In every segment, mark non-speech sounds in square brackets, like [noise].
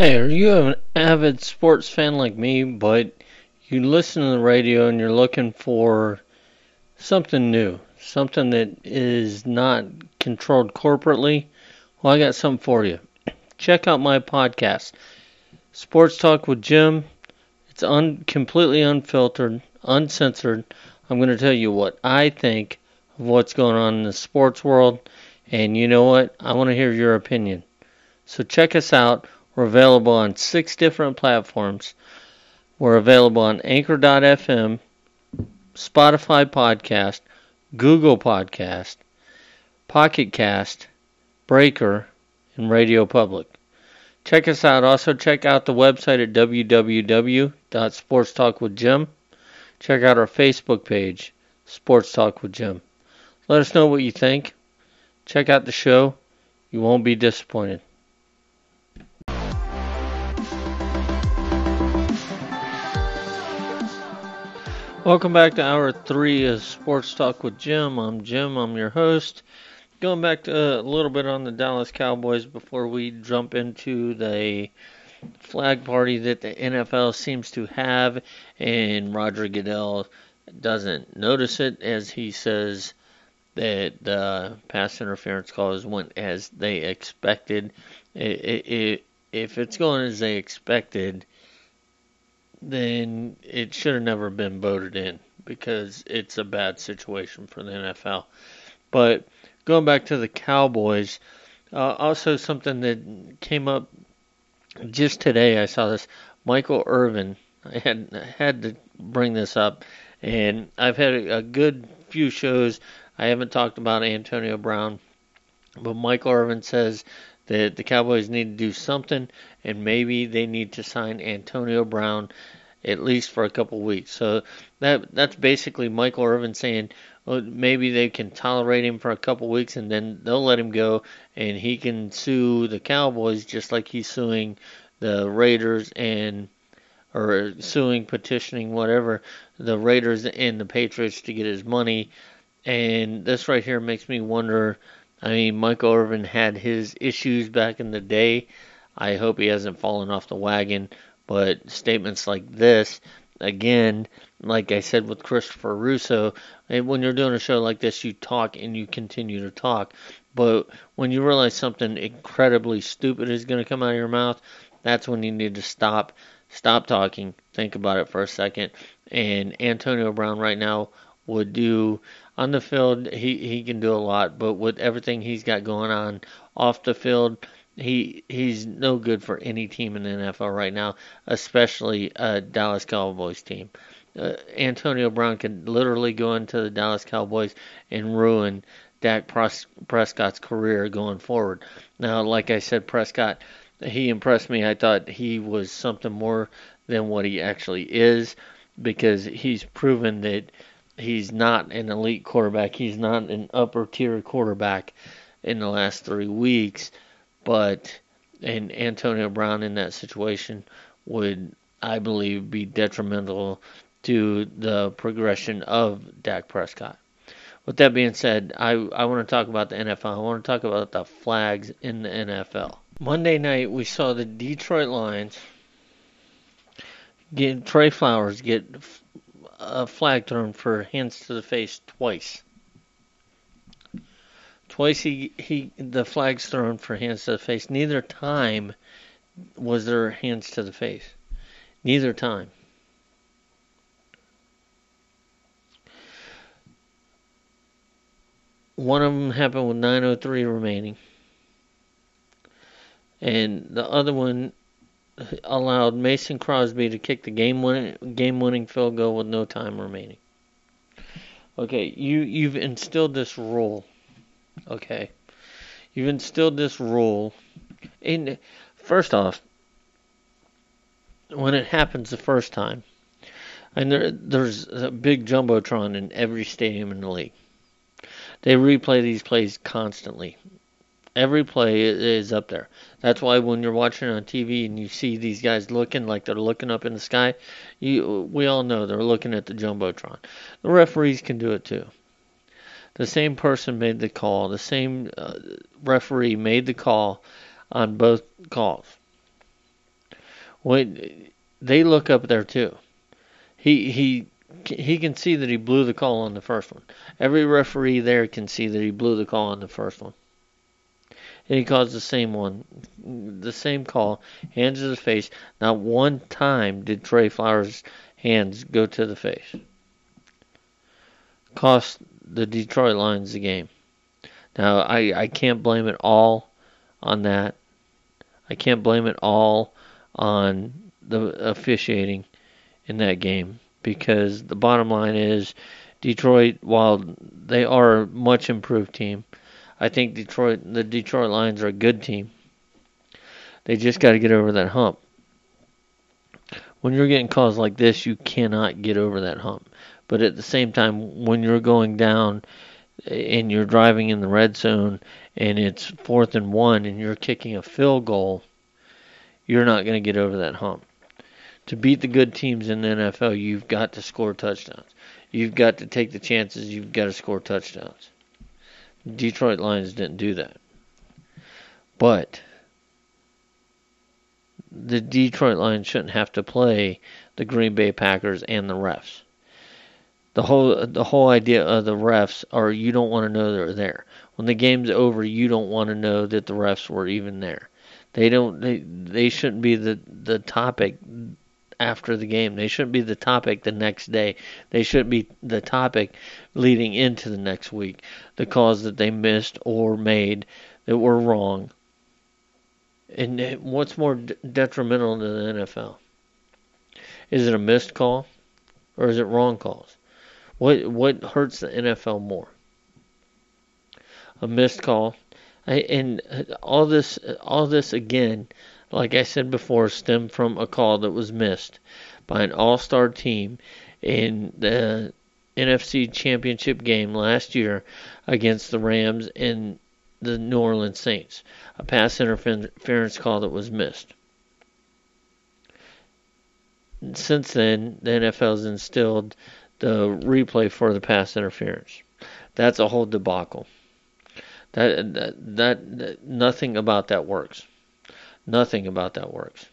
Hey, are you an avid sports fan like me, but you listen to the radio and you're looking for something new, something that is not controlled corporately? Well, I got something for you. Check out my podcast, Sports Talk with Jim. It's un- completely unfiltered, uncensored. I'm going to tell you what I think of what's going on in the sports world, and you know what? I want to hear your opinion. So check us out. We're available on six different platforms. We're available on Anchor.fm, Spotify Podcast, Google Podcast, Pocket Cast, Breaker, and Radio Public. Check us out. Also, check out the website at www.sportstalkwithjim. Check out our Facebook page, Sports Talk with Jim. Let us know what you think. Check out the show. You won't be disappointed. Welcome back to hour three of Sports Talk with Jim. I'm Jim, I'm your host. Going back to uh, a little bit on the Dallas Cowboys before we jump into the flag party that the NFL seems to have, and Roger Goodell doesn't notice it as he says that the pass interference calls went as they expected. It, it, it, if it's going as they expected, then it should have never been voted in because it's a bad situation for the NFL. But going back to the Cowboys, uh, also something that came up just today, I saw this. Michael Irvin, I [laughs] had had to bring this up, and I've had a, a good few shows. I haven't talked about Antonio Brown, but Michael Irvin says that the Cowboys need to do something, and maybe they need to sign Antonio Brown at least for a couple weeks. So that that's basically Michael Irvin saying well, maybe they can tolerate him for a couple weeks and then they'll let him go and he can sue the Cowboys just like he's suing the Raiders and or suing, petitioning, whatever, the Raiders and the Patriots to get his money. And this right here makes me wonder. I mean, Michael Irvin had his issues back in the day. I hope he hasn't fallen off the wagon. But statements like this, again, like I said with Christopher Russo, when you're doing a show like this, you talk and you continue to talk. But when you realize something incredibly stupid is going to come out of your mouth, that's when you need to stop. Stop talking. Think about it for a second. And Antonio Brown right now would do on the field. He he can do a lot, but with everything he's got going on off the field, he he's no good for any team in the NFL right now, especially a Dallas Cowboys team. Uh, Antonio Brown can literally go into the Dallas Cowboys and ruin Dak Pres- Prescott's career going forward. Now, like I said, Prescott, he impressed me. I thought he was something more than what he actually is because he's proven that he's not an elite quarterback. He's not an upper tier quarterback in the last three weeks. But and Antonio Brown in that situation would, I believe, be detrimental to the progression of Dak Prescott. With that being said, I, I want to talk about the NFL. I want to talk about the flags in the NFL. Monday night, we saw the Detroit Lions get Trey Flowers get a flag thrown for hands to the face twice. Twice he, he the flag's thrown for hands to the face. Neither time was there hands to the face. Neither time. One of them happened with 9:03 remaining, and the other one allowed Mason Crosby to kick the game winning game winning field goal with no time remaining. Okay, you you've instilled this rule Okay. You've instilled this rule. And first off, when it happens the first time, and there, there's a big jumbotron in every stadium in the league. They replay these plays constantly. Every play is up there. That's why when you're watching on TV and you see these guys looking like they're looking up in the sky, you we all know they're looking at the jumbotron. The referees can do it too the same person made the call. The same uh, referee made the call on both calls. when they look up there too. He he he can see that he blew the call on the first one. Every referee there can see that he blew the call on the first one. And he calls the same one, the same call, hands to the face. Not one time did Trey Flowers' hands go to the face. Cost the Detroit Lions the game. Now, I, I can't blame it all on that. I can't blame it all on the officiating in that game because the bottom line is Detroit, while they are a much improved team, I think Detroit, the Detroit Lions are a good team. They just got to get over that hump. When you're getting calls like this, you cannot get over that hump. But at the same time, when you're going down eh, and you're driving in the red zone and it's fourth and one and you're kicking a field goal, you're not going to get over that hump. To beat the good teams in the NFL, you've got to score touchdowns. You've got to take the chances. You've got to score touchdowns. Detroit Lions didn't do that. But the Detroit Lions shouldn't have to play the Green Bay Packers and the refs the whole the whole idea of the refs are you don't want to know they're there. When the game's over, you don't want to know that the refs were even there. They don't they they shouldn't be the the topic after the game. They shouldn't be the topic the next day. They shouldn't be the topic leading into the next week. The calls that they missed or made that were wrong. And what's more detrimental to the NFL? Is it a missed call or is it wrong calls? What what hurts the NFL more? A missed call, I, and uh, all this all this again, like I said before, stemmed from a call that was missed by an all-star team in the NFC Championship game last year against the Rams and the New Orleans Saints. A pass interference call that was missed. Since then, the NFL has instilled the replay for the pass interference. That's a whole debacle. That, that, that, that nothing about that works. Nothing about that works.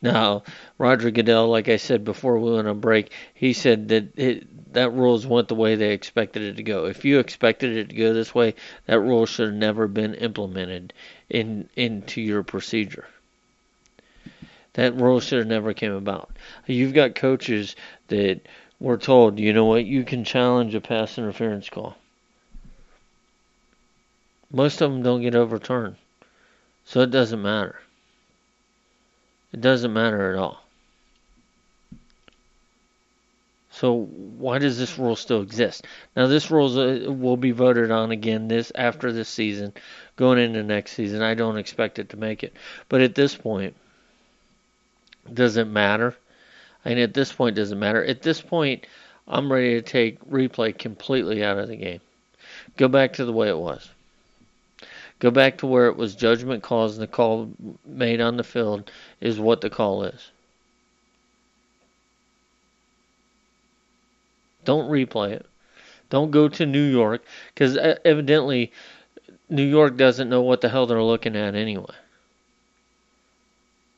Now, Roger Goodell, like I said before we went on break, he said that it, that rules went the way they expected it to go. If you expected it to go this way, that rule should have never been implemented in into your procedure. That rule should have never came about. You've got coaches that were told, you know what, you can challenge a pass interference call. Most of them don't get overturned. So it doesn't matter. It doesn't matter at all. So why does this rule still exist? Now this rule uh, will be voted on again this after this season, going into next season. I don't expect it to make it, but at this point, does it matter? And at this point, doesn't matter. At this point, I'm ready to take replay completely out of the game. Go back to the way it was. Go back to where it was judgment calls and the call made on the field is what the call is. Don't replay it. Don't go to New York because uh, evidently New York doesn't know what the hell they're looking at anyway.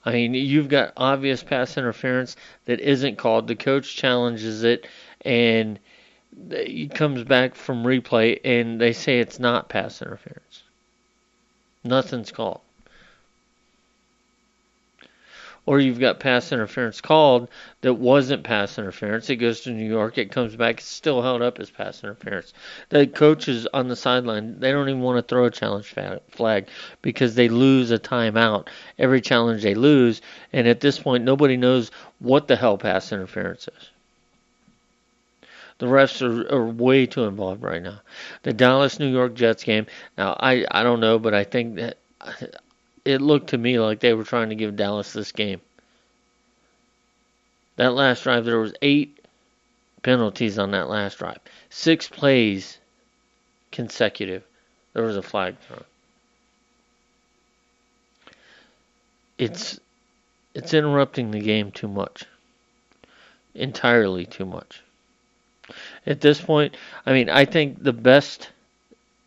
I mean, you've got obvious pass interference that isn't called. The coach challenges it, and he comes back from replay, and they say it's not pass interference. Nothing's called or you've got pass interference called that wasn't pass interference. It goes to New York, it comes back, it's still held up as pass interference. The coaches on the sideline, they don't even want to throw a challenge flag because they lose a timeout every challenge they lose, and at this point, nobody knows what the hell pass interference is. The refs are, are, way too involved right now. The Dallas New York Jets game. Now I I don't know, but I think that [sighs] it looked to me like they were trying to give Dallas this game. That last drive, there was eight penalties on that last drive. Six plays consecutive. There was a flag thrown. It's it's interrupting the game too much. Entirely too much. At this point, I mean, I think the best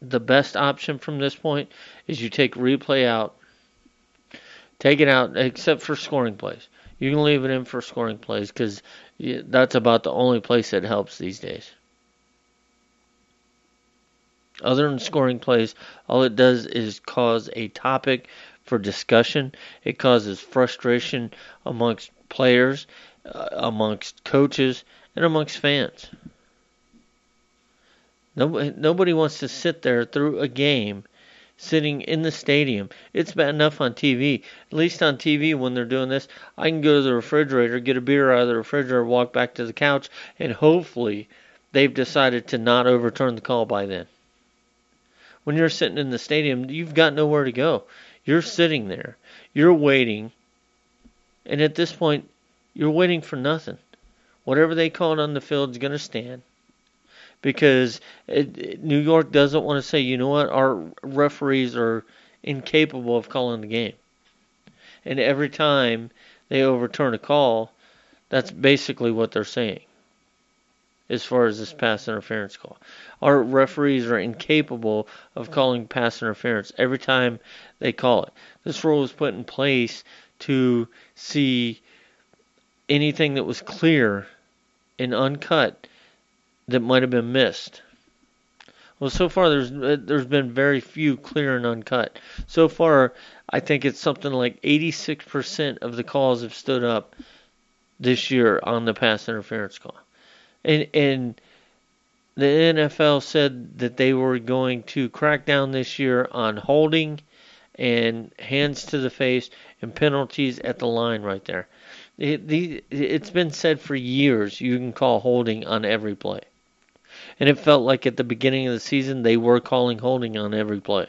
the best option from this point is you take replay out Take it out, except for scoring plays. You can leave it in for scoring plays because that's about the only place that helps these days. Other than scoring plays, all it does is cause a topic for discussion. It causes frustration amongst players, uh, amongst coaches, and amongst fans. Nobody, nobody wants to sit there through a game sitting in the stadium. It's bad enough on TV. At least on TV, when they're doing this, I can go to the refrigerator, get a beer out of the refrigerator, walk back to the couch, and hopefully they've decided to not overturn the call by then. When you're sitting in the stadium, you've got nowhere to go. You're sitting there, you're waiting, and at this point, you're waiting for nothing. Whatever they call it on the field is going to stand because it, New York doesn't want to say, you know what, our referees are incapable of calling the game. And every time they overturn a call, that's basically what they're saying as far as this pass interference call. Our referees are incapable of calling pass interference every time they call it. This rule was put in place to see anything that was clear and uncut that might have been missed. Well, so far there's uh, there's been very few clear and uncut. So far, I think it's something like 86% of the calls have stood up this year on the pass interference call, and and the NFL said that they were going to crack down this year on holding and hands to the face and penalties at the line right there. It, it's been said for years you can call holding on every play and it felt like at the beginning of the season they were calling holding on every play.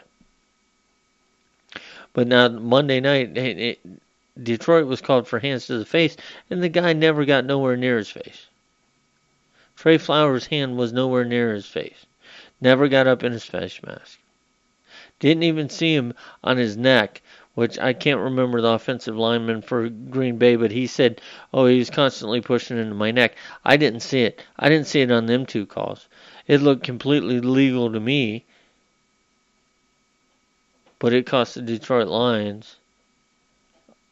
But now Monday night, it, it, Detroit was called for hands to the face, and the guy never got nowhere near his face. Trey Flowers' hand was nowhere near his face. Never got up in his face mask. Didn't even see him on his neck, which I can't remember the offensive lineman for Green Bay, but he said, "Oh, he was constantly pushing into my neck." I didn't see it. I didn't see it on them two calls. It looked completely legal to me, but it cost the Detroit Lions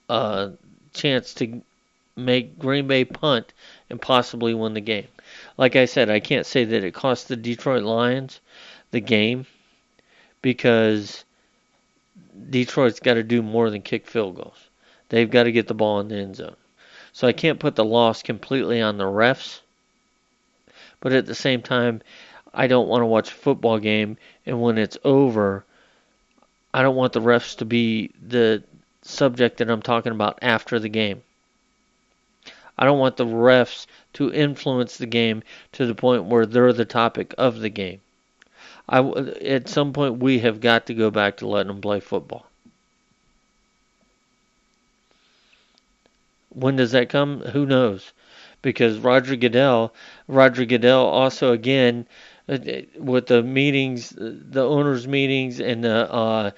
a chance to make Green Bay punt and possibly win the game. Like I said, I can't say that it cost the Detroit Lions the game because Detroit's got to do more than kick field goals. They've got to get the ball in the end zone. So I can't put the loss completely on the refs. But at the same time, I don't want to watch a football game and when it's over, I don't want the refs to be the subject that I'm talking about after the game. I don't want the refs to influence the game to the point where they're the topic of the game. I, at some point, we have got to go back to letting them play football. When does that come? Who knows? Because Roger Goodell, Roger Goodell also again uh, with the meetings, the owners' meetings, and the uh,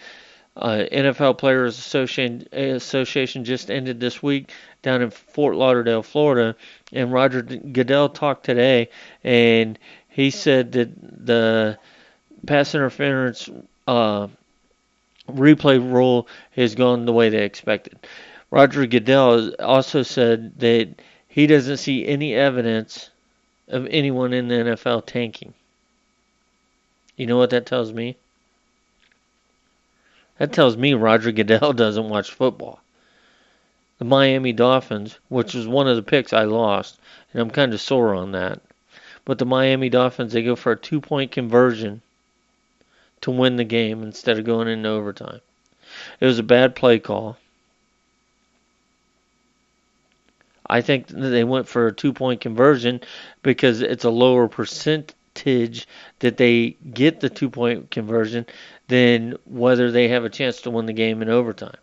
uh, NFL Players Association, Association just ended this week down in Fort Lauderdale, Florida. And Roger Goodell talked today, and he said that the pass interference uh, replay rule has gone the way they expected. Roger Goodell also said that he doesn't see any evidence of anyone in the NFL tanking. You know what that tells me? That tells me Roger Goodell [laughs] doesn't watch football. The Miami Dolphins, which was one of the picks I lost, and I'm kind of sore on that. But the Miami Dolphins, they go for a two point conversion to win the game instead of going into overtime. It was a bad play call. I think they went for a two point conversion because it's a lower percent advantage that they get the two point conversion than whether they have a chance to win the game in overtime.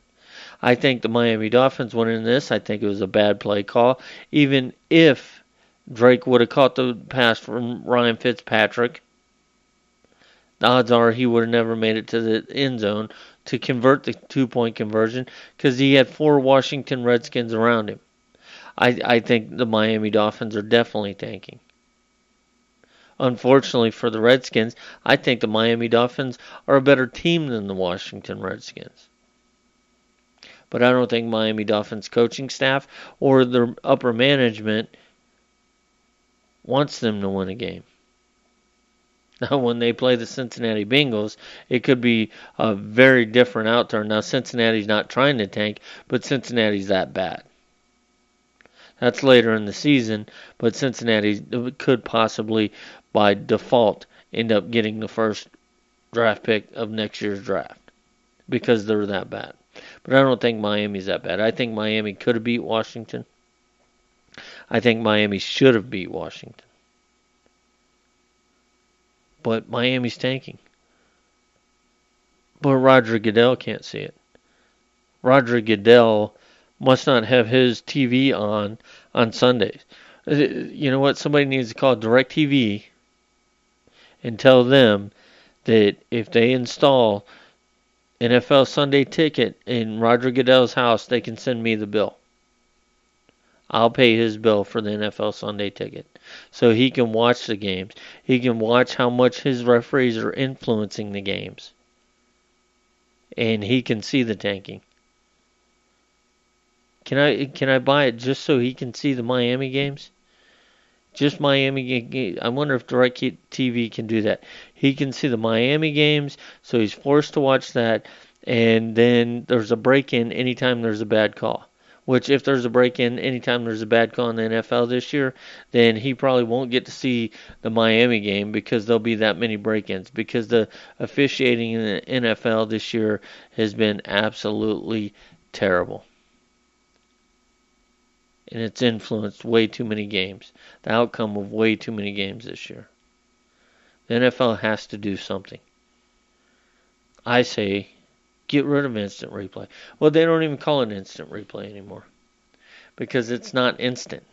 I think the Miami Dolphins went in this. I think it was a bad play call. Even if Drake would have caught the pass from Ryan Fitzpatrick, odds are he would have never made it to the end zone to convert the two point conversion because he had four Washington Redskins around him. I, I think the Miami Dolphins are definitely tanking. Unfortunately for the Redskins, I think the Miami Dolphins are a better team than the Washington Redskins. But I don't think Miami Dolphins coaching staff or their upper management wants them to win a game. Now, [laughs] when they play the Cincinnati Bengals, it could be a very different outturn. Now, Cincinnati's not trying to tank, but Cincinnati's that bad. That's later in the season, but Cincinnati could possibly, by default, end up getting the first draft pick of next year's draft because they're that bad. But I don't think Miami's that bad. I think Miami could have beat Washington. I think Miami should have beat Washington. But Miami's tanking. But Roger Goodell can't see it. Roger Goodell must not have his TV on on Sundays. Uh, you know what? Somebody needs to call DirecTV and tell them that if they install NFL Sunday Ticket in Roger Goodell's house, they can send me the bill. I'll pay his bill for the NFL Sunday Ticket so he can watch the games. He can watch how much his referees are influencing the games. And he can see the tanking. Can I can I buy it just so he can see the Miami games? Just Miami. I wonder if Direct TV can do that. He can see the Miami games, so he's forced to watch that, and then there's a break in anytime there's a bad call. Which, if there's a break in anytime there's a bad call in the NFL this year, then he probably won't get to see the Miami game because there'll be that many break ins. Because the officiating in the NFL this year has been absolutely terrible and it's influenced way too many games. The outcome of way too many games this year. The NFL has to do something. I say get rid of instant replay. Well, they don't even call it instant replay anymore because it's not instant.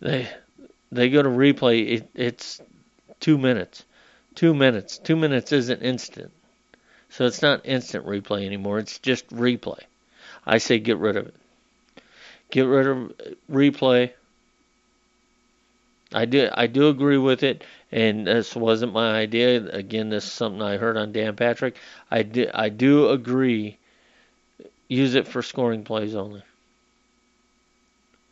They they go to replay. It, it's two minutes. Two minutes. Two minutes isn't instant. So it's not instant replay anymore. It's just replay. I say get rid of it. Get rid of replay. I do I do agree with it, and this wasn't my idea. Again, this is something I heard on Dan Patrick. I do I do agree. Use it for scoring plays only.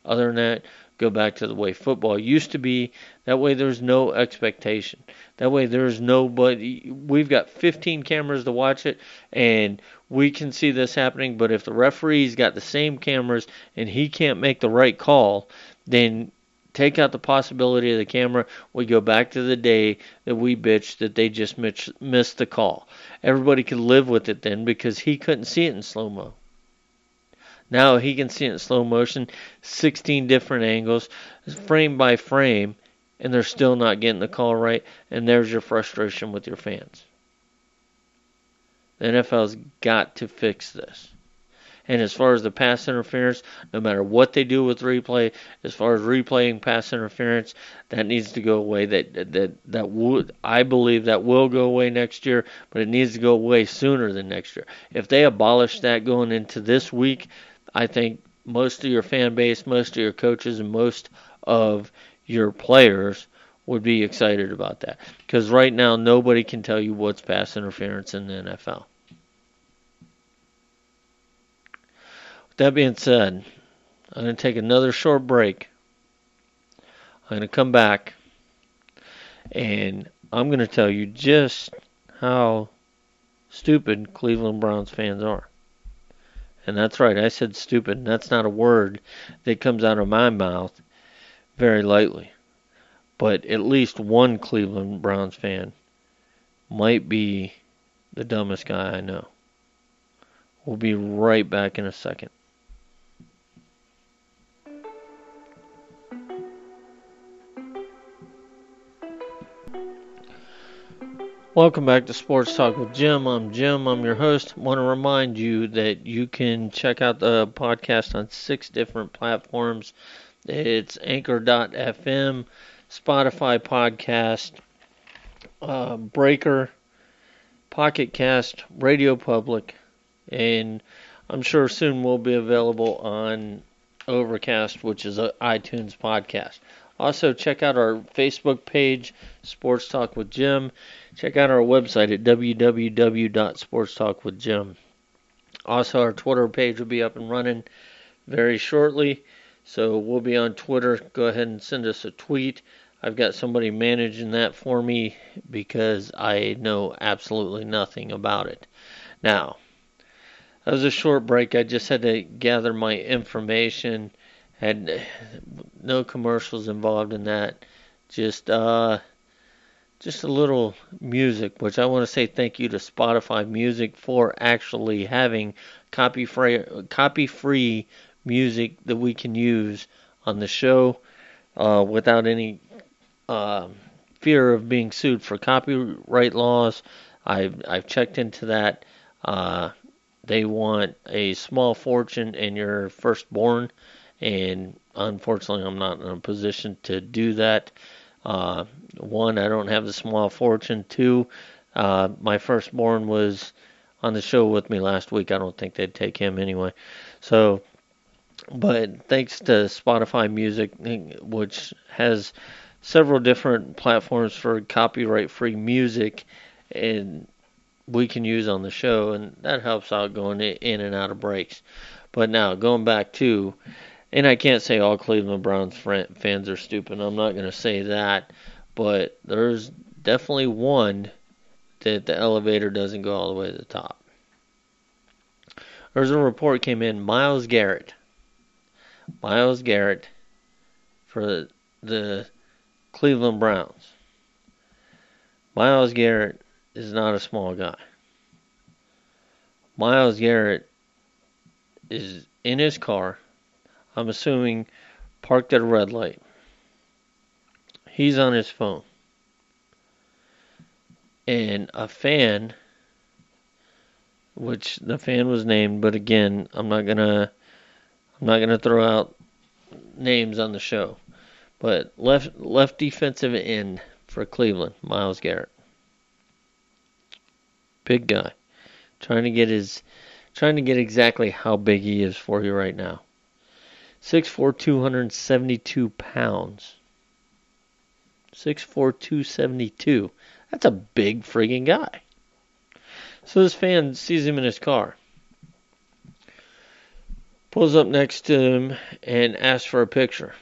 Other than that, go back to the way football used to be. That way, there's no expectation. That way, there's nobody. We've got 15 cameras to watch it, and we can see this happening. But if the referee's got the same cameras and he can't make the right call, then take out the possibility of the camera. We go back to the day that we bitched that they just missed the call. Everybody could live with it then because he couldn't see it in slow mo. Now he can see it in slow motion, 16 different angles, frame by frame, and they're still not getting the call right. And there's your frustration with your fans. The NFL's got to fix this. And as far as the pass interference, no matter what they do with replay, as far as replaying pass interference, that needs to go away. That that that would I believe that will go away next year, but it needs to go away sooner than next year. If they abolish that going into this week, I think most of your fan base, most of your coaches, and most of your players would be excited about that. Because right now, nobody can tell you what's pass interference in the NFL. That being said, I'm going to take another short break. I'm going to come back and I'm going to tell you just how stupid Cleveland Browns fans are. And that's right, I said stupid. That's not a word that comes out of my mouth very lightly. But at least one Cleveland Browns fan might be the dumbest guy I know. We'll be right back in a second. Welcome back to Sports Talk with Jim. I'm Jim. I'm your host. I want to remind you that you can check out the podcast on six different platforms. It's Anchor.fm, Spotify Podcast, uh, Breaker, Pocket Cast, Radio Public, and I'm sure soon will be available on Overcast, which is an iTunes podcast. Also, check out our Facebook page, Sports Talk with Jim. Check out our website at www.sportstalkwithjim. Also, our Twitter page will be up and running very shortly. So we'll be on Twitter. Go ahead and send us a tweet. I've got somebody managing that for me because I know absolutely nothing about it. Now, that was a short break. I just had to gather my information. Had no commercials involved in that. Just uh just a little music, which I want to say thank you to Spotify Music for actually having copy free copy free music that we can use on the show uh, without any uh, fear of being sued for copyright laws. I've I've checked into that. Uh, they want a small fortune in your firstborn, and unfortunately, I'm not in a position to do that. Uh, one, I don't have the small fortune. Two, uh, my firstborn was on the show with me last week. I don't think they'd take him anyway. So, but thanks to Spotify Music, which has several different platforms for copyright free music, and we can use on the show, and that helps out going in and out of breaks. But now going back to, and I can't say all Cleveland Browns fans are stupid. I'm not going to say that, but there's definitely one that the elevator doesn't go all the way to the top. There's a report came in. Myles Garrett, Myles Garrett, for the Cleveland Browns. Myles Garrett is not a small guy. Myles Garrett is in his car, I'm assuming parked at a red light. He's on his phone. And a fan, which the fan was named, but again, I'm not gonna I'm not gonna throw out names on the show. But left left defensive end for Cleveland, Myles Garrett. Big guy. Trying to get his trying to get exactly how big he is for you right now. 6'4", 272 pounds. 6'4", 272. That's a big friggin' guy. So this fan sees him in his car. Pulls up next to him and asks for a picture.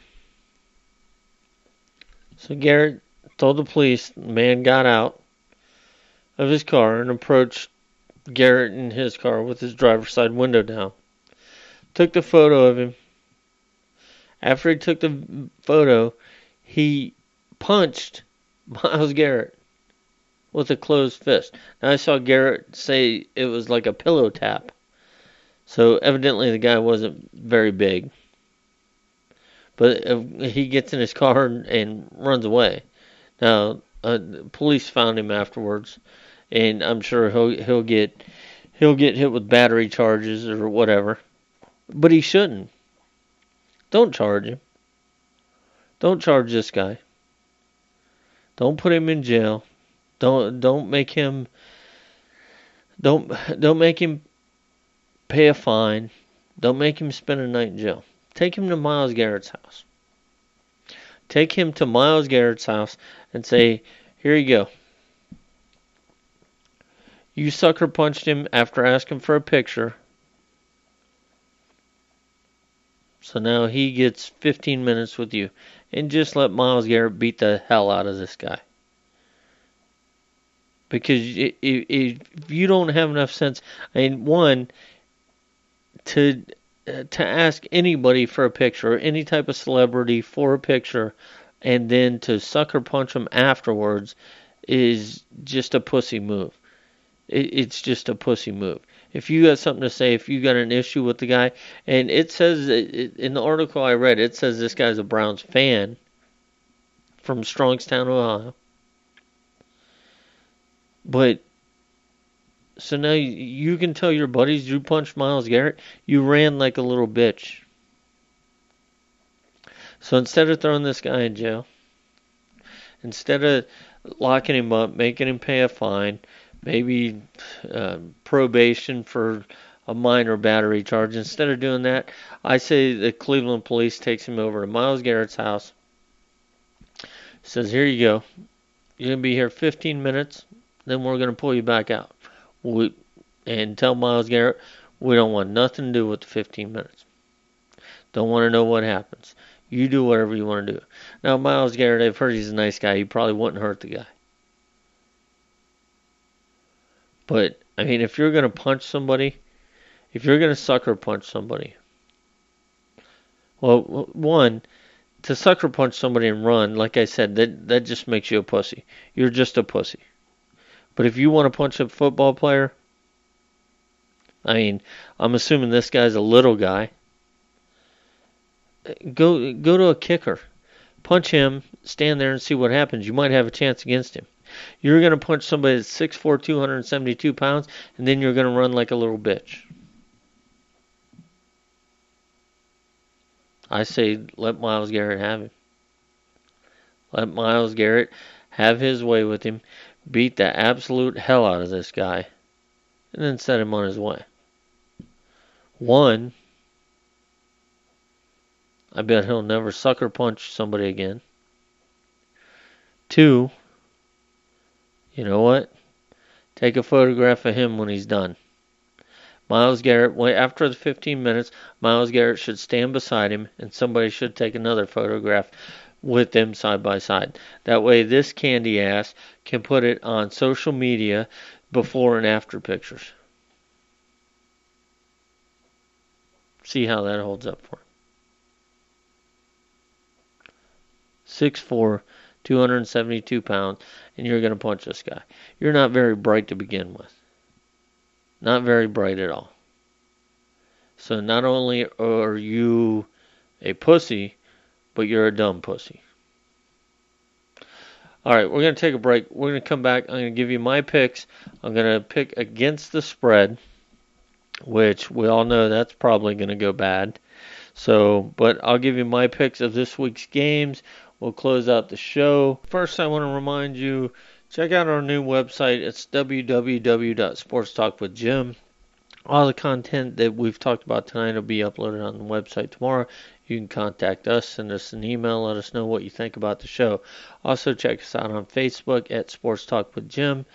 So Garrett told the police the man got out of his car and approached Garrett in his car with his driver's side window down. Took the photo of him. After he took the photo, he punched Myles Garrett with a closed fist. Now I saw Garrett say it was like a pillow tap. So evidently the guy wasn't very big. But he gets in his car and runs away. Now, uh, police found him afterwards, and I'm sure he'll he'll get he'll get hit with battery charges or whatever. But he shouldn't. Don't charge him. Don't charge this guy. Don't put him in jail. Don't don't make him don't don't make him pay a fine. Don't make him spend a night in jail. Take him to Myles Garrett's house. Take him to Myles Garrett's house and say, Here you go. You sucker punched him after asking for a picture. So now he gets 15 minutes with you. And just let Myles Garrett beat the hell out of this guy. Because if you don't have enough sense, I mean, one, to uh, to ask anybody for a picture, any type of celebrity for a picture, and then to sucker punch them afterwards is just a pussy move. It's just a pussy move. If you got something to say, if you got an issue with the guy, and it says in the article I read, it says this guy's a Browns fan from Strongstown, Ohio. But so now you can tell your buddies you punched Myles Garrett. You ran like a little bitch. So instead of throwing this guy in jail, instead of locking him up, making him pay a fine, maybe uh, probation for a minor battery charge, instead of doing that, I say the Cleveland police takes him over to Myles Garrett's house. Says, "Here you go. You're gonna be here 15 minutes. Then we're gonna pull you back out." we, and tell Myles Garrett We don't want nothing to do with the 15 minutes. Don't want to know what happens. You do whatever you want to do. Now, Myles Garrett, I've heard he's a nice guy. He probably wouldn't hurt the guy. But, I mean, if you're to punch somebody, if you're to sucker punch somebody, well, one, to sucker punch somebody and run, like I said, that that just makes you a pussy. You're just a pussy. But if you want to punch a football player, I mean, I'm assuming this guy's a little guy. Go go to a kicker. Punch him, stand there and see what happens. You might have a chance against him. You're going to punch somebody that's 6'4", 272 pounds, and then you're going to run like a little bitch. I say let Myles Garrett have him. Let Myles Garrett have his way with him, beat the absolute hell out of this guy, and then set him on his way. One, I bet he'll never sucker punch somebody again. Two, you know what? Take a photograph of him when he's done. Myles Garrett, after the 15 minutes, Myles Garrett should stand beside him and somebody should take another photograph with them side by side. That way, this candy ass can put it on social media before and after pictures. See how that holds up for him. 6'4, 272 pounds, and you're going to punch this guy. You're not very bright to begin with. Not very bright at all. So not only are you a pussy, but you're a dumb pussy. All right, we're going to take a break. We're going to come back. I'm going to give you my picks. I'm going to pick against the spread, which we all know that's probably going to go bad. So, but I'll give you my picks of this week's games. We'll close out the show. First, I want to remind you check out our new website. It's www.sportstalkwithjim. All the content that we've talked about tonight will be uploaded on the website tomorrow. You can contact us, send us an email, let us know what you think about the show. Also, check us out on Facebook at Sports Talk with Jim,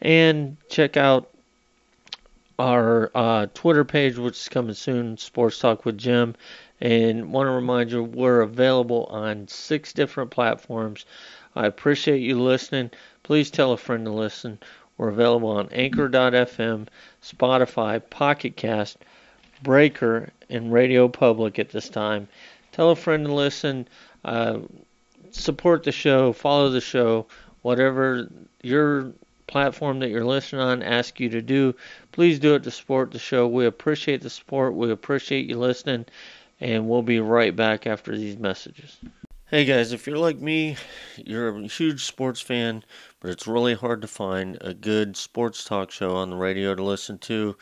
and check out our uh, Twitter page, which is coming soon, Sports Talk with Jim. And want to remind you, we're available on six different platforms. I appreciate you listening. Please tell a friend to listen. We're available on Anchor.fm, Spotify, Pocket Cast, Breaker, and Radio Public at this time. Tell a friend to listen. Uh, support the show. Follow the show. Whatever your platform that you're listening on asks you to do, please do it to support the show. We appreciate the support. We appreciate you listening. And we'll be right back after these messages. Hey guys, if you're like me, you're a huge sports fan, but it's really hard to find a good sports talk show on the radio to listen to.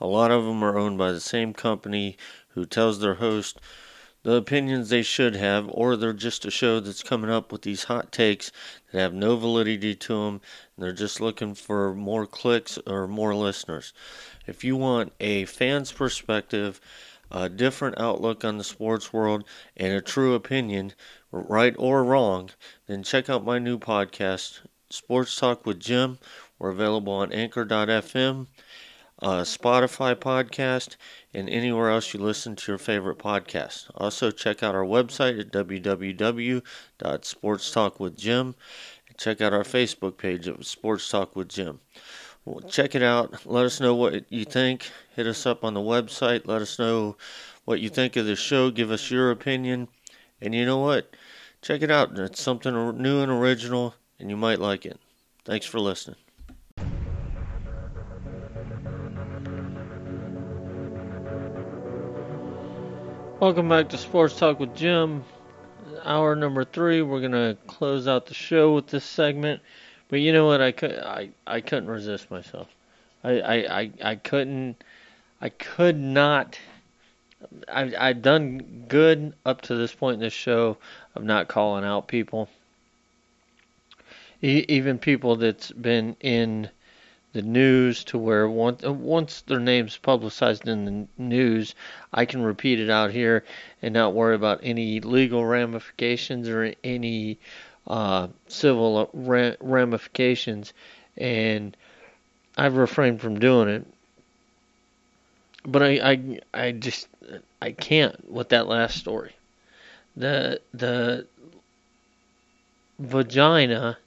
A lot of them are owned by the same company who tells their host the opinions they should have, or they're just a show that's coming up with these hot takes that have no validity to them, and they're just looking for more clicks or more listeners. If you want a fan's perspective, a different outlook on the sports world, and a true opinion, right or wrong, then check out my new podcast, Sports Talk with Jim. We're available on Anchor.fm, uh, Spotify podcast, and anywhere else you listen to your favorite podcast. Also, check out our website at www.sportstalkwithjim. Check out our Facebook page at Sports Talk with Jim. Well, check it out. Let us know what you think. Hit us up on the website. Let us know what you think of the show. Give us your opinion. And you know what? Check it out. It's something new and original, and you might like it. Thanks for listening. Welcome back to Sports Talk with Jim. Hour number three. We're gonna close out the show with this segment. But you know what? I could I, I couldn't resist myself. I, I, I, I couldn't I could not I I've done good up to this point in the show of not calling out people. E- even people that's been in the news to where once once their name's publicized in the news, I can repeat it out here and not worry about any legal ramifications or any uh, civil ramifications. And I've refrained from doing it but I, I I just I can't with that last story. The the vagina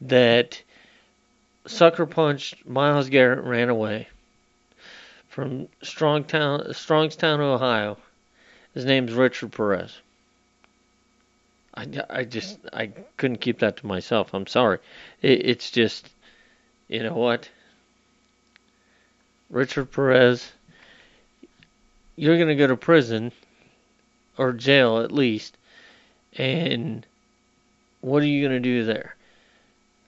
that sucker punched Myles Garrett ran away from Strongtown, Strongstown, Ohio. His name's Richard Perez. I, I just I couldn't keep that to myself. I'm sorry. It, it's just, you know what? Richard Perez, you're gonna go to prison or jail at least, and what are you gonna do there?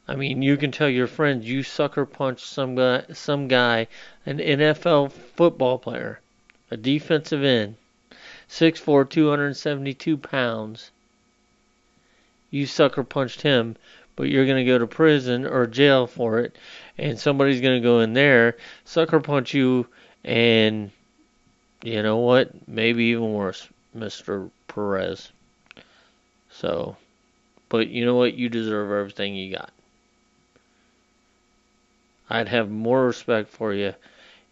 I mean, you can tell your friends you sucker punched some guy, some guy, an NFL football player, a defensive end, 6'4", 272 pounds. You sucker punched him, but you're going to go to prison or jail for it, and somebody's going to go in there, sucker punch you, and you know what? Maybe even worse, Mr. Perez. So, but you know what? You deserve everything you got. I'd have more respect for you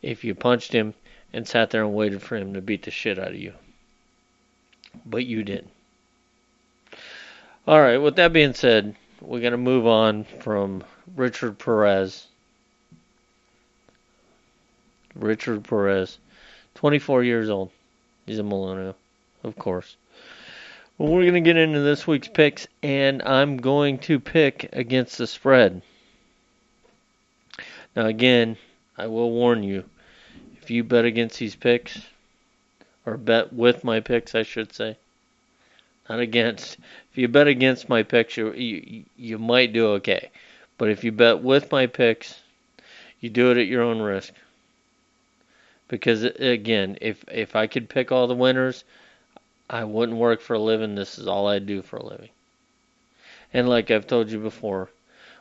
if you punched him and sat there and waited for him to beat the shit out of you. But you didn't. All right, with that being said, we're going to move on from Richard Perez. Richard Perez, 24 years old. He's a millennial, of course. Well, we're going to get into this week's picks, and I'm going to pick against the spread. Now, again, I will warn you if you bet against these picks, or bet with my picks, I should say, not against. You bet against my picks, you, you, you might do okay. But if you bet with my picks, you do it at your own risk. Because again, if if I could pick all the winners, I wouldn't work for a living. This is all I do for a living. And like I've told you before,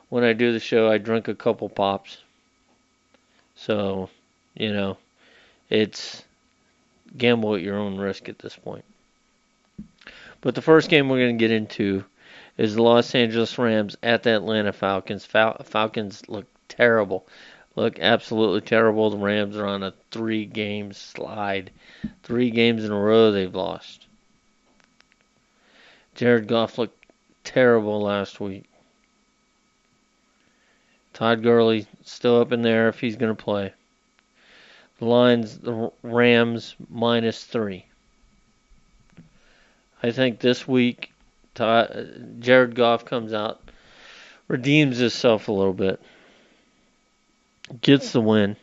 when I do the show, I drink a couple pops. So, you know, it's gamble at your own risk at this point. But the first game we're going to get into is the Los Angeles Rams at the Atlanta Falcons. Fal- Falcons look terrible. Look absolutely terrible. The Rams are on a three game slide. Three games in a row they've lost. Jared Goff looked terrible last week. Todd Gurley still up in there if he's going to play. The lines, the Rams minus three. I think this week, Todd, uh, Jared Goff comes out, redeems himself a little bit, gets the win,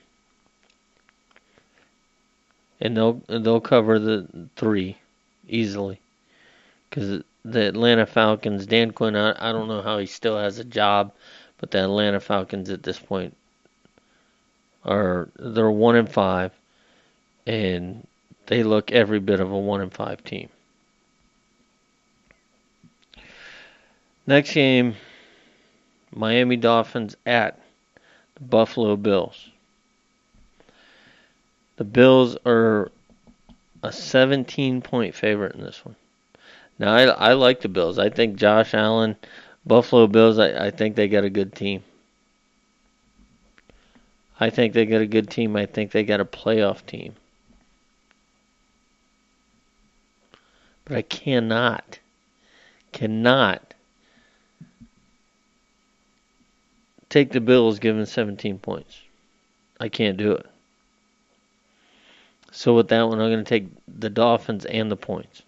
and they'll they'll cover the three easily because the Atlanta Falcons, Dan Quinn, I, I don't know how he still has a job but the Atlanta Falcons at this point are they're one and five, and they look every bit of a one and five team. Next game, Miami Dolphins at the Buffalo Bills. The Bills are a 17 point favorite in this one. Now I, I like the Bills. I think Josh Allen Buffalo Bills, I, I think they got a good team. I think they got a good team. I think they got a playoff team. But I cannot, cannot take the Bills given 17 points. I can't do it. So with that one, I'm going to take the Dolphins and the points.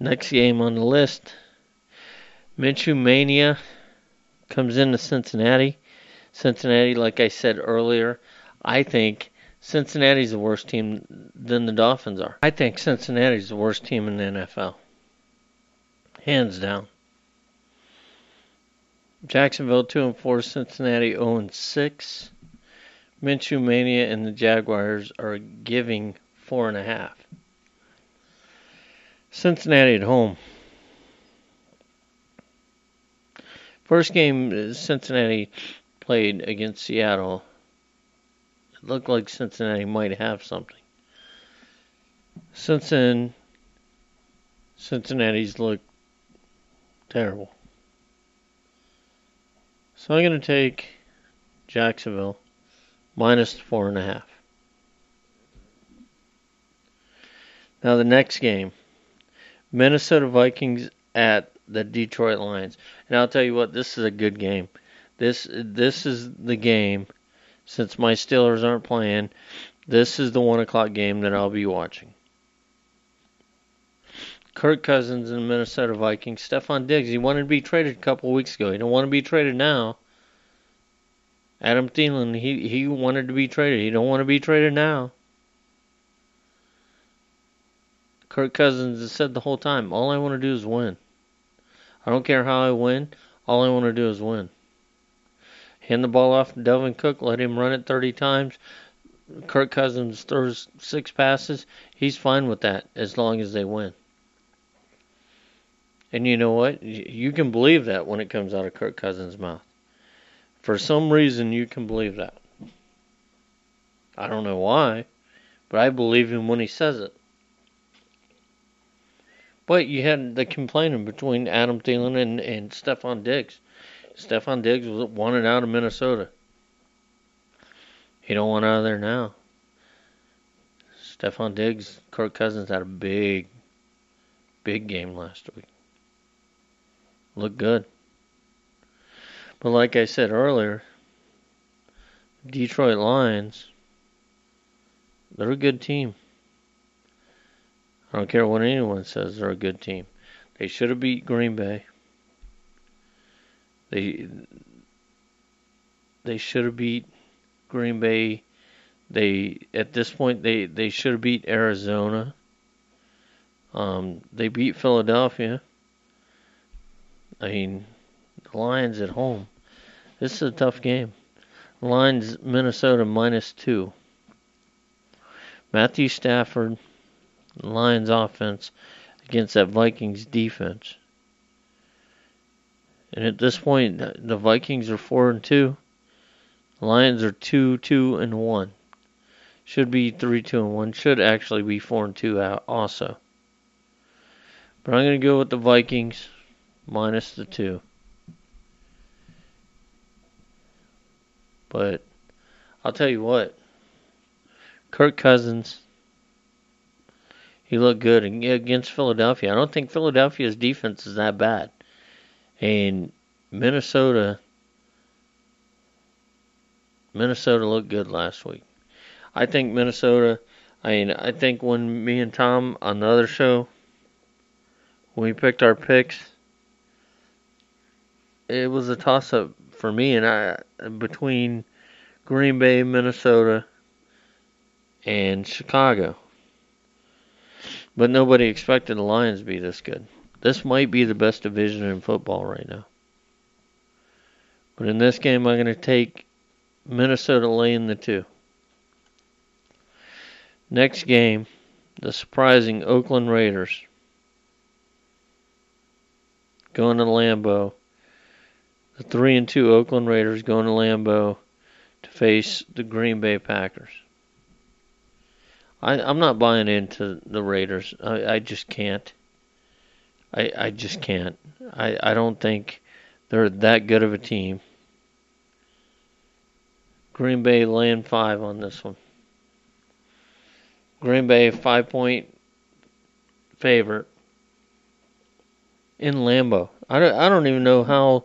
Next game on the list, Minshew Mania comes into Cincinnati. Cincinnati, like I said earlier, I think Cincinnati's the worst team than the Dolphins are. I think Cincinnati's the worst team in the NFL. Hands down. Jacksonville 2 and 4, Cincinnati 0 and 6. Minshew Mania and the Jaguars are giving four and a half. Cincinnati at home. First game uh, Cincinnati played against Seattle. It looked like Cincinnati might have something. Since then, Cincinnati's looked terrible. So I'm going to take Jacksonville minus four and a half. Now the next game, Minnesota Vikings at the Detroit Lions. And I'll tell you what, this is a good game. This this is the game. Since my Steelers aren't playing, this is the one o'clock game that I'll be watching. Kirk Cousins and the Minnesota Vikings. Stefon Diggs, he wanted to be traded a couple weeks ago. He don't want to be traded now. Adam Thielen, he, he wanted to be traded. He don't want to be traded now. Kirk Cousins has said the whole time, all I want to do is win. I don't care how I win. All I want to do is win. Hand the ball off to Dalvin Cook, let him run it 30 times. Kirk Cousins throws six passes. He's fine with that as long as they win. And you know what? You can believe that when it comes out of Kirk Cousins' mouth. For some reason, you can believe that. I don't know why, but I believe him when he says it. But you had the complaining between Adam Thielen and, and Stefon Diggs. Stefon Diggs was wanted out of Minnesota. He don't want out of there now. Stefon Diggs, Kirk Cousins had a big, big game last week. Looked good. But like I said earlier, Detroit Lions, they're a good team. I don't care what anyone says, they're a good team. They should have beat Green Bay. They they should have beat Green Bay. They at this point they they should have beat Arizona. Um, they beat Philadelphia. I mean, the Lions at home. This is a tough game. Lines Minnesota minus two. Matthew Stafford, Lions offense against that Vikings defense. And at this point, the Vikings are four and two. The Lions are two, two and one. Should be three, two and one. Should actually be four and two out also. But I'm going to go with the Vikings minus the two. But I'll tell you what, Kirk Cousins, he looked good against Philadelphia. I don't think Philadelphia's defense is that bad. And Minnesota, Minnesota looked good last week. I think Minnesota. I mean, I think when me and Tom on the other show, we picked our picks, it was a toss up for me and I between Green Bay, Minnesota, and Chicago. But nobody expected the Lions to be this good. This might be the best division in football right now. But in this game, I'm going to take Minnesota laying the two. Next game, the surprising Oakland Raiders going to Lambeau the three and two Oakland Raiders going to Lambeau to face the Green Bay Packers. I, I'm not buying into the Raiders. I, I just can't. I I just can't. I, I don't think they're that good of a team. Green Bay laying five on this one. Green Bay five point favorite in Lambeau. I don't, I don't even know how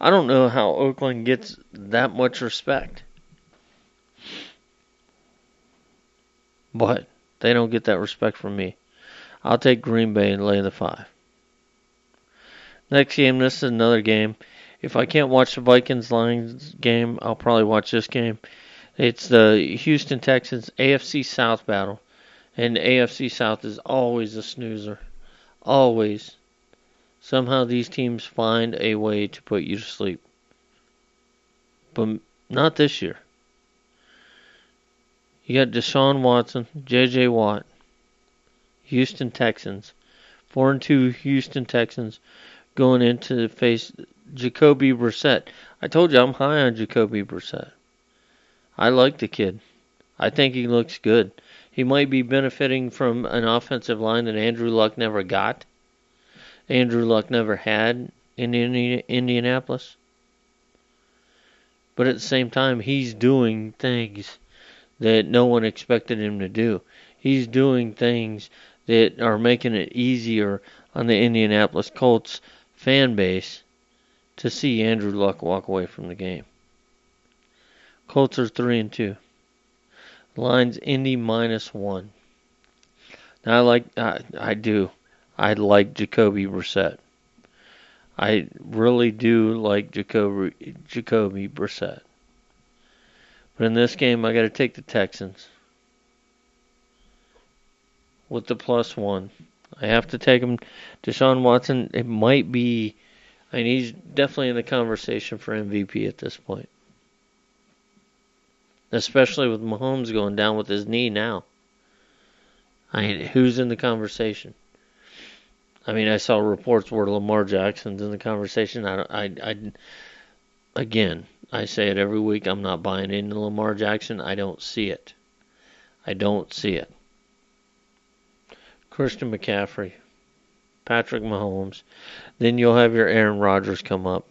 I don't know how Oakland gets that much respect. But they don't get that respect from me. I'll take Green Bay and lay the five. Next game, this is another game. If I can't watch the Vikings Lions game, I'll probably watch this game. It's the Houston Texans AFC South battle. And AFC South is always a snoozer. Always. Somehow these teams find a way to put you to sleep. But not this year. You got Deshaun Watson, J.J. Watt, Houston Texans, four and two Houston Texans going into face Jacoby Brissett. I told you I'm high on Jacoby Brissett. I like the kid. I think he looks good. He might be benefiting from an offensive line that Andrew Luck never got. Andrew Luck never had in Indianapolis. But at the same time, he's doing things that no one expected him to do. He's doing things that are making it easier on the Indianapolis Colts fan base to see Andrew Luck walk away from the game. Colts are 3 and 2. Lines Indy minus 1. Now I like I, I do. I like Jacoby Brissett. I really do like Jacoby Jacoby Brissett. But in this game, I got to take the Texans with the plus one. I have to take him. Deshaun Watson, it might be. I mean, he's definitely in the conversation for MVP at this point. Especially with Mahomes going down with his knee now. I mean, who's in the conversation? I mean, I saw reports where Lamar Jackson's in the conversation. I, I, I, again, I say it every week. I'm not buying into Lamar Jackson. I don't see it. I don't see it. Christian McCaffrey, Patrick Mahomes. Then you'll have your Aaron Rodgers come up.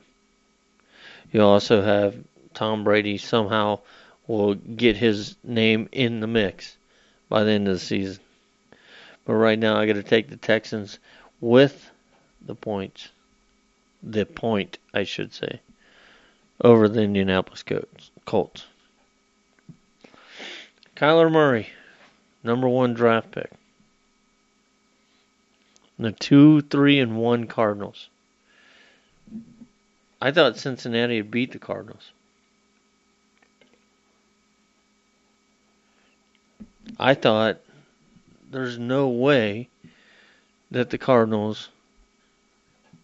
You'll also have Tom Brady somehow will get his name in the mix by the end of the season. But right now, I got to take the Texans with the points, the point, I should say, over the Indianapolis Colts. Kyler Murray, number one draft pick. The two, three, and one Cardinals. I thought Cincinnati had beat the Cardinals. I thought there's no way that the Cardinals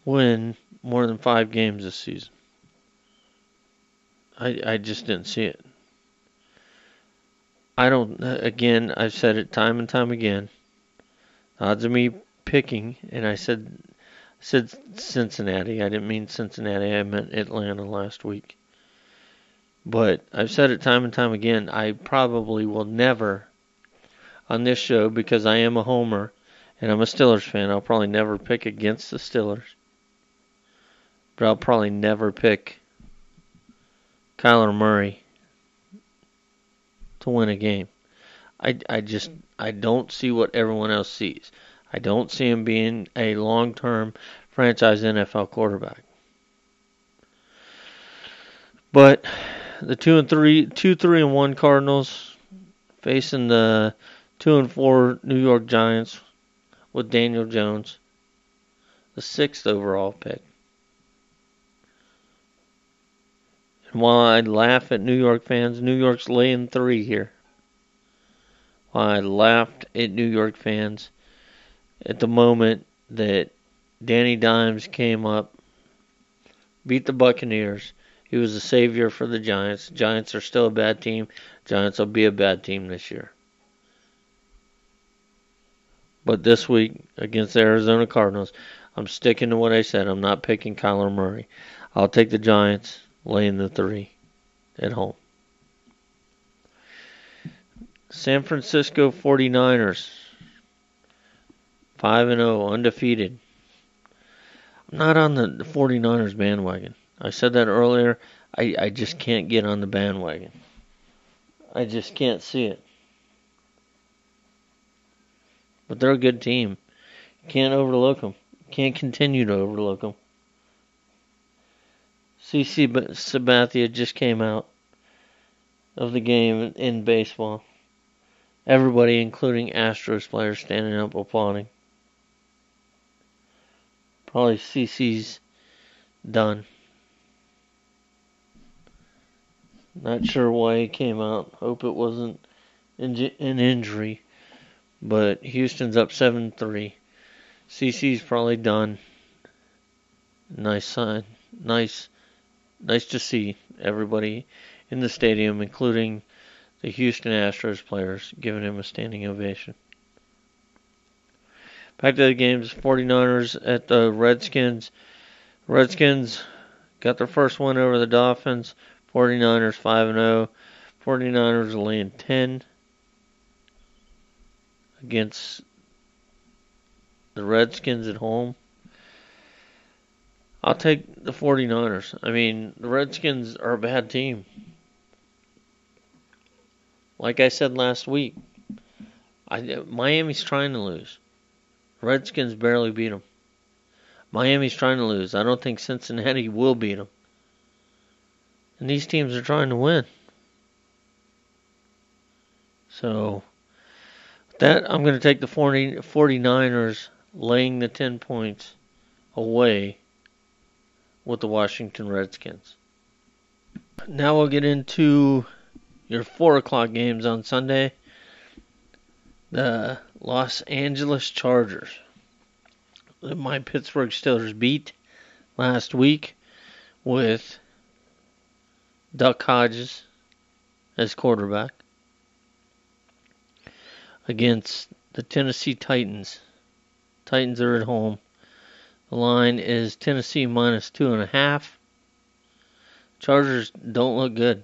win more than five games this season. I I just didn't see it. I don't. Again, I've said it time and time again. Odds of me picking, and I said said Cincinnati. I didn't mean Cincinnati. I meant Atlanta last week. But I've said it time and time again. I probably will never on this show because I am a homer and I'm a Steelers fan. I'll probably never pick against the Steelers. But I'll probably never pick Kyler Murray to win a game. I, I just I don't see what everyone else sees. I don't see him being a long term franchise NFL quarterback. But the two and three, two, three, and one Cardinals facing the two and four New York Giants with Daniel Jones, the sixth overall pick. And while I laugh at New York fans, New York's laying three here. While I laughed at New York fans, at the moment that Danny Dimes came up, beat the Buccaneers. He was a savior for the Giants. Giants are still a bad team. Giants will be a bad team this year. But this week against the Arizona Cardinals, I'm sticking to what I said. I'm not picking Kyler Murray. I'll take the Giants laying the three at home. San Francisco 49ers 5 and 0, undefeated. I'm not on the 49ers bandwagon. I said that earlier. I, I just can't get on the bandwagon. I just can't see it. But they're a good team. Can't overlook them. Can't continue to overlook them. CC Sabathia just came out of the game in baseball. Everybody, including Astros players, standing up applauding. Probably CC's done. Not sure why he came out. Hope it wasn't an injury. But Houston's up 7 3. CC's probably done. Nice sign. Nice. Nice to see everybody in the stadium, including the Houston Astros players, giving him a standing ovation. Back to the games 49ers at the Redskins. Redskins got their first win over the Dolphins. 49ers 5 0. 49ers laying 10 against the Redskins at home. I'll take the 49ers. I mean, the Redskins are a bad team. Like I said last week, I, Miami's trying to lose. Redskins barely beat them. Miami's trying to lose. I don't think Cincinnati will beat them. And these teams are trying to win. So, that I'm going to take the 40, 49ers laying the 10 points away with the Washington Redskins. Now we'll get into your 4 o'clock games on Sunday. The Los Angeles Chargers. My Pittsburgh Steelers beat last week with Duck Hodges as quarterback against the Tennessee Titans. Titans are at home. The line is Tennessee minus two and a half. Chargers don't look good.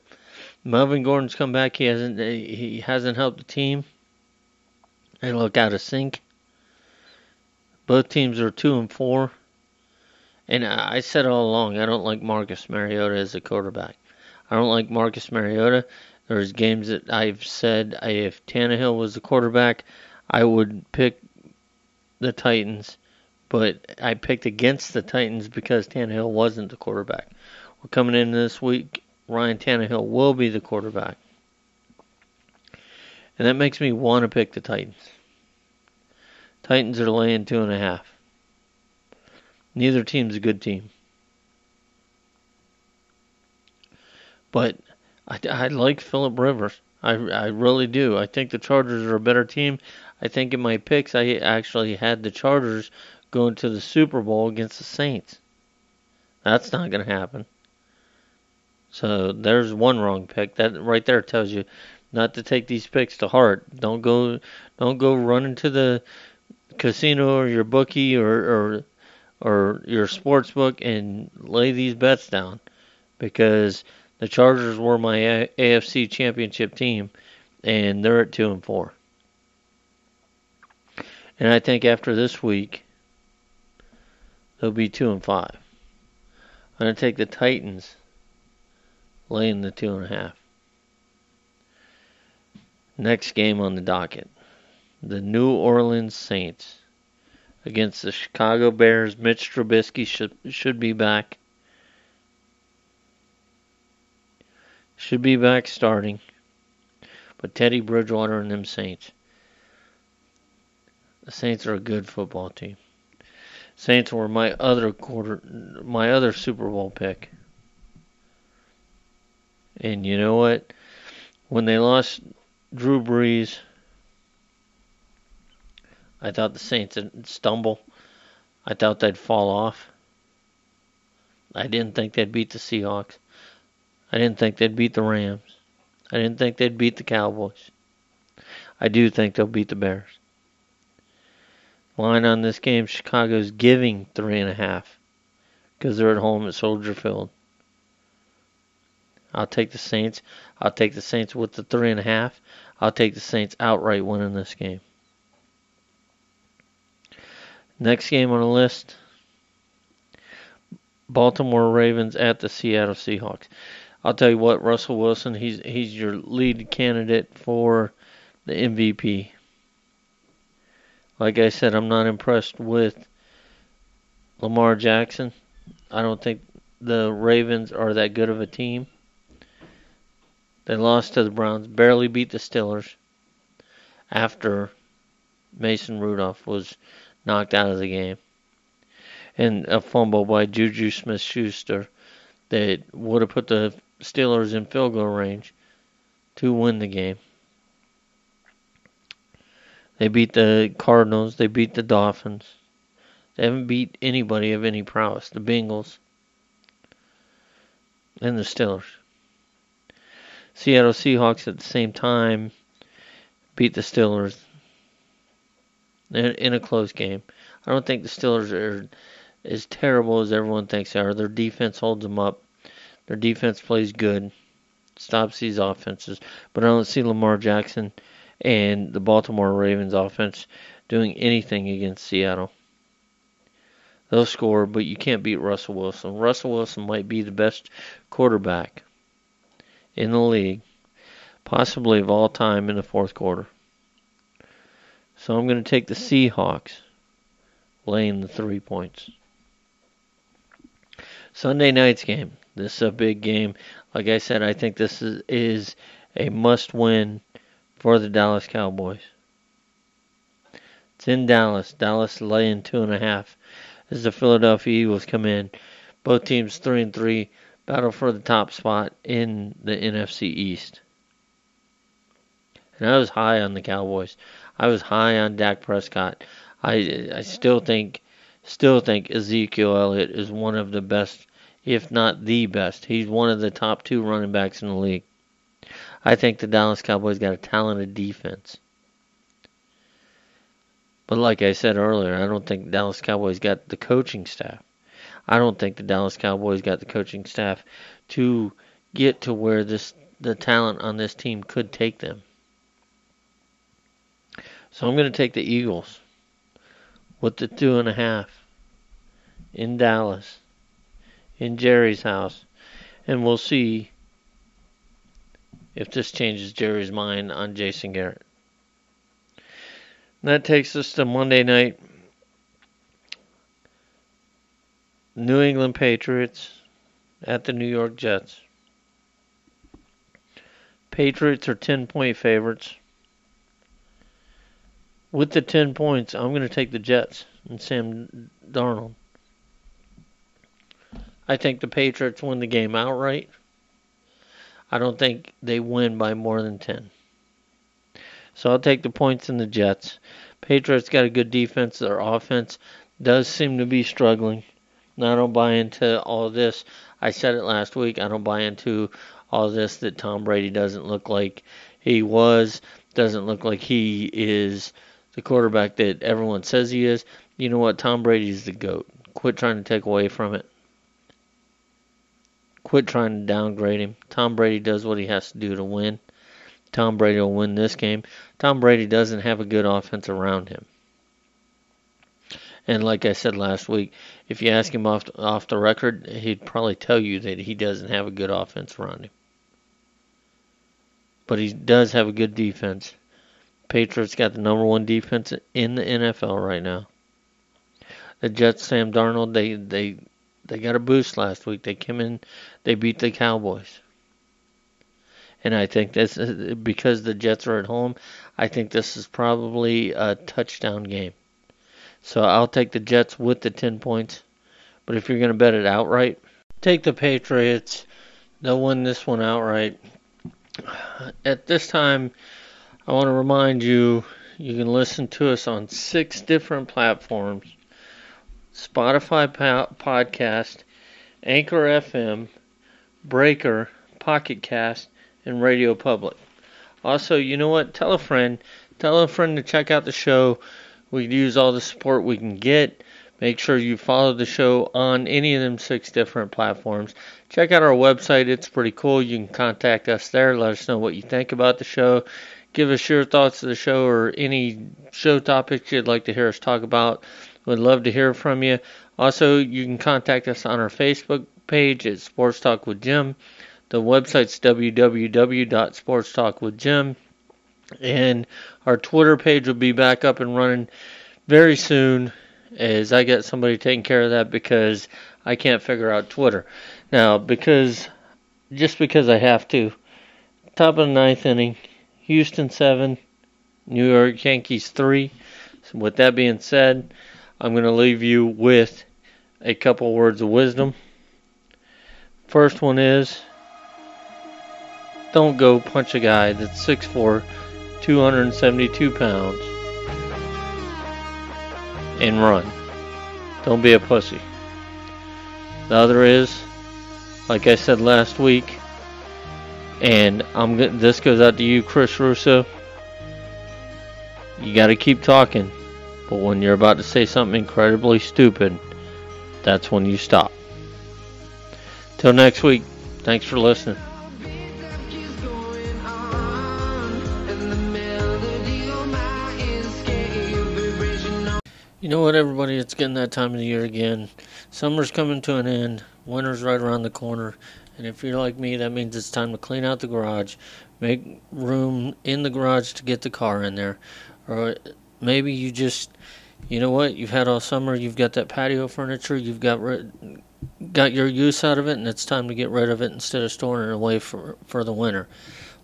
Melvin Gordon's come back. He hasn't he hasn't helped the team. They look out of sync. Both teams are two and four. And I said all along, I don't like Marcus Mariota as a quarterback. I don't like Marcus Mariota. There's games that I've said if Tannehill was the quarterback, I would pick the Titans but I picked against the Titans because Tannehill wasn't the quarterback. We're coming in this week. Ryan Tannehill will be the quarterback. And that makes me want to pick the Titans. Titans are laying two and a half. Neither team's a good team. But I, I like Philip Rivers. I, I really do. I think the Chargers are a better team. I think in my picks, I actually had the Chargers going to the Super Bowl against the Saints. That's not going to happen. So there's one wrong pick. That right there tells you not to take these picks to heart. Don't go don't go running to the casino or your bookie or or or your sports book and lay these bets down because the Chargers were my AFC championship team and they're at 2 and 4. And I think after this week they'll be two and five. I'm going to take the Titans laying the two and a half. Next game on the docket the New Orleans Saints against the Chicago Bears. Mitch Trubisky should, should be back. Should be back starting. But Teddy Bridgewater and them Saints. The Saints are a good football team. Saints were my other quarter, my other Super Bowl pick. And you know what? When they lost Drew Brees, I thought the Saints would stumble. I thought they'd fall off. I didn't think they'd beat the Seahawks. I didn't think they'd beat the Rams. I didn't think they'd beat the Cowboys. I do think they'll beat the Bears. Line on this game, Chicago's giving three and a half because they're at home at Soldier Field. I'll take the Saints. I'll take the Saints with the three and a half. I'll take the Saints outright winning this game. Next game on the list Baltimore Ravens at the Seattle Seahawks. I'll tell you what, Russell Wilson, he's he's your lead candidate for the MVP. Like I said, I'm not impressed with Lamar Jackson. I don't think the Ravens are that good of a team. They lost to the Browns, barely beat the Steelers after Mason Rudolph was knocked out of the game. And a fumble by Juju Smith Schuster that would have put the Steelers in field goal range to win the game. They beat the Cardinals. They beat the Dolphins. They haven't beat anybody of any prowess. The Bengals and the Steelers. Seattle Seahawks at the same time beat the Steelers in a close game. I don't think the Steelers are as terrible as everyone thinks they are. Their defense holds them up. Their defense plays good, stops these offenses. But I don't see Lamar Jackson and the Baltimore Ravens offense doing anything against Seattle. They'll score, but you can't beat Russell Wilson. Russell Wilson might be the best quarterback in the league, possibly of all time in the fourth quarter. So I'm going to take the Seahawks laying the three points. Sunday night's game. This is a big game. Like I said, I think this is, is a must win for the Dallas Cowboys. It's in Dallas. Dallas laying two and a half as the Philadelphia Eagles come in. Both teams three and three battle for the top spot in the NFC East. And I was high on the Cowboys. I was high on Dak Prescott. I I still think still think Ezekiel Elliott is one of the best, if not the best. He's one of the top two running backs in the league. I think the Dallas Cowboys got a talented defense. But like I said earlier, I don't think Dallas Cowboys got the coaching staff. I don't think the Dallas Cowboys got the coaching staff to get to where this the talent on this team could take them. So I'm going to take the Eagles with the two and a half in Dallas, in Jerry's house, and we'll see if this changes Jerry's mind on Jason Garrett. And that takes us to Monday night. New England Patriots at the New York Jets. Patriots are 10 point favorites. With the 10 points, I'm going to take the Jets and Sam Darnold. I think the Patriots win the game outright. I don't think they win by more than 10. So I'll take the points in the Jets. Patriots got a good defense. Their offense does seem to be struggling. I don't buy into all this. I said it last week. I don't buy into all this that Tom Brady doesn't look like he was, doesn't look like he is the quarterback that everyone says he is. You know what? Tom Brady's the GOAT. Quit trying to take away from it. Quit trying to downgrade him. Tom Brady does what he has to do to win. Tom Brady will win this game. Tom Brady doesn't have a good offense around him. And like I said last week, if you ask him off off the record, he'd probably tell you that he doesn't have a good offense around him. But he does have a good defense. Patriots got the number one defense in the NFL right now. The Jets, Sam Darnold, they they they got a boost last week. They came in, they beat the Cowboys. And I think this uh, because the Jets are at home. I think this is probably a touchdown game. So I'll take the Jets with the 10 points. But if you're going to bet it outright, take the Patriots. They'll win this one outright. At this time, I want to remind you you can listen to us on six different platforms Spotify Podcast, Anchor FM, Breaker, Pocket Cast, and Radio Public. Also, you know what? Tell a friend. Tell a friend to check out the show. We use all the support we can get. Make sure you follow the show on any of them six different platforms. Check out our website, it's pretty cool. You can contact us there, let us know what you think about the show. Give us your thoughts of the show or any show topics you'd like to hear us talk about. We'd love to hear from you. Also, you can contact us on our Facebook page at Sports Talk with Jim. The website's www.sportstalkwithjim. And our Twitter page will be back up and running very soon as I get somebody taking care of that because I can't figure out Twitter. Now, because just because I have to, top of the ninth inning, Houston 7, New York Yankees 3. So with that being said, I'm going to leave you with a couple words of wisdom. First one is don't go punch a guy that's 6'4, 272 pounds, and run. Don't be a pussy. The other is, like I said last week, and I'm this goes out to you, Chris Russo. You got to keep talking, but when you're about to say something incredibly stupid, that's when you stop. Till next week, thanks for listening. You know what, everybody? It's getting that time of the year again. Summer's coming to an end. Winter's right around the corner. And if you're like me, that means it's time to clean out the garage, make room in the garage to get the car in there. Or maybe you just, you know what? You've had all summer. You've got that patio furniture. You've got rid, got your use out of it, and it's time to get rid of it instead of storing it away for for the winter.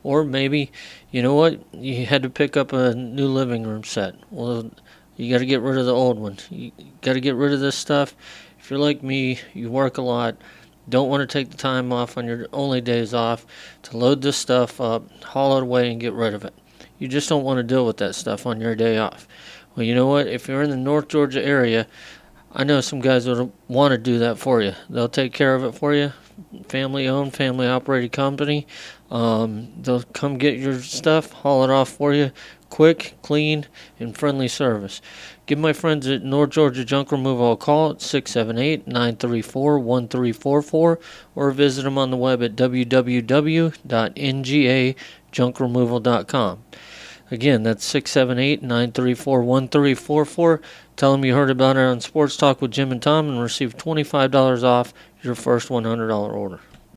Or maybe, you know what? You had to pick up a new living room set. Well, you got to get rid of the old one. You got to get rid of this stuff. If you're like me, you work a lot, don't want to take the time off on your only days off to load this stuff up, haul it away, and get rid of it. You just don't want to deal with that stuff on your day off. Well, you know what? If you're in the North Georgia area, I know some guys that want to do that for you. They'll take care of it for you. Family owned, family operated company. Um, they'll come get your stuff, haul it off for you. Quick, clean, and friendly service. Give my friends at North Georgia Junk Removal a call at 678 934 1344 or visit them on the web at www.ngajunkremoval.com. Again, that's 678 934 1344. Tell them you heard about it on Sports Talk with Jim and Tom and receive $25 off your first $100 order.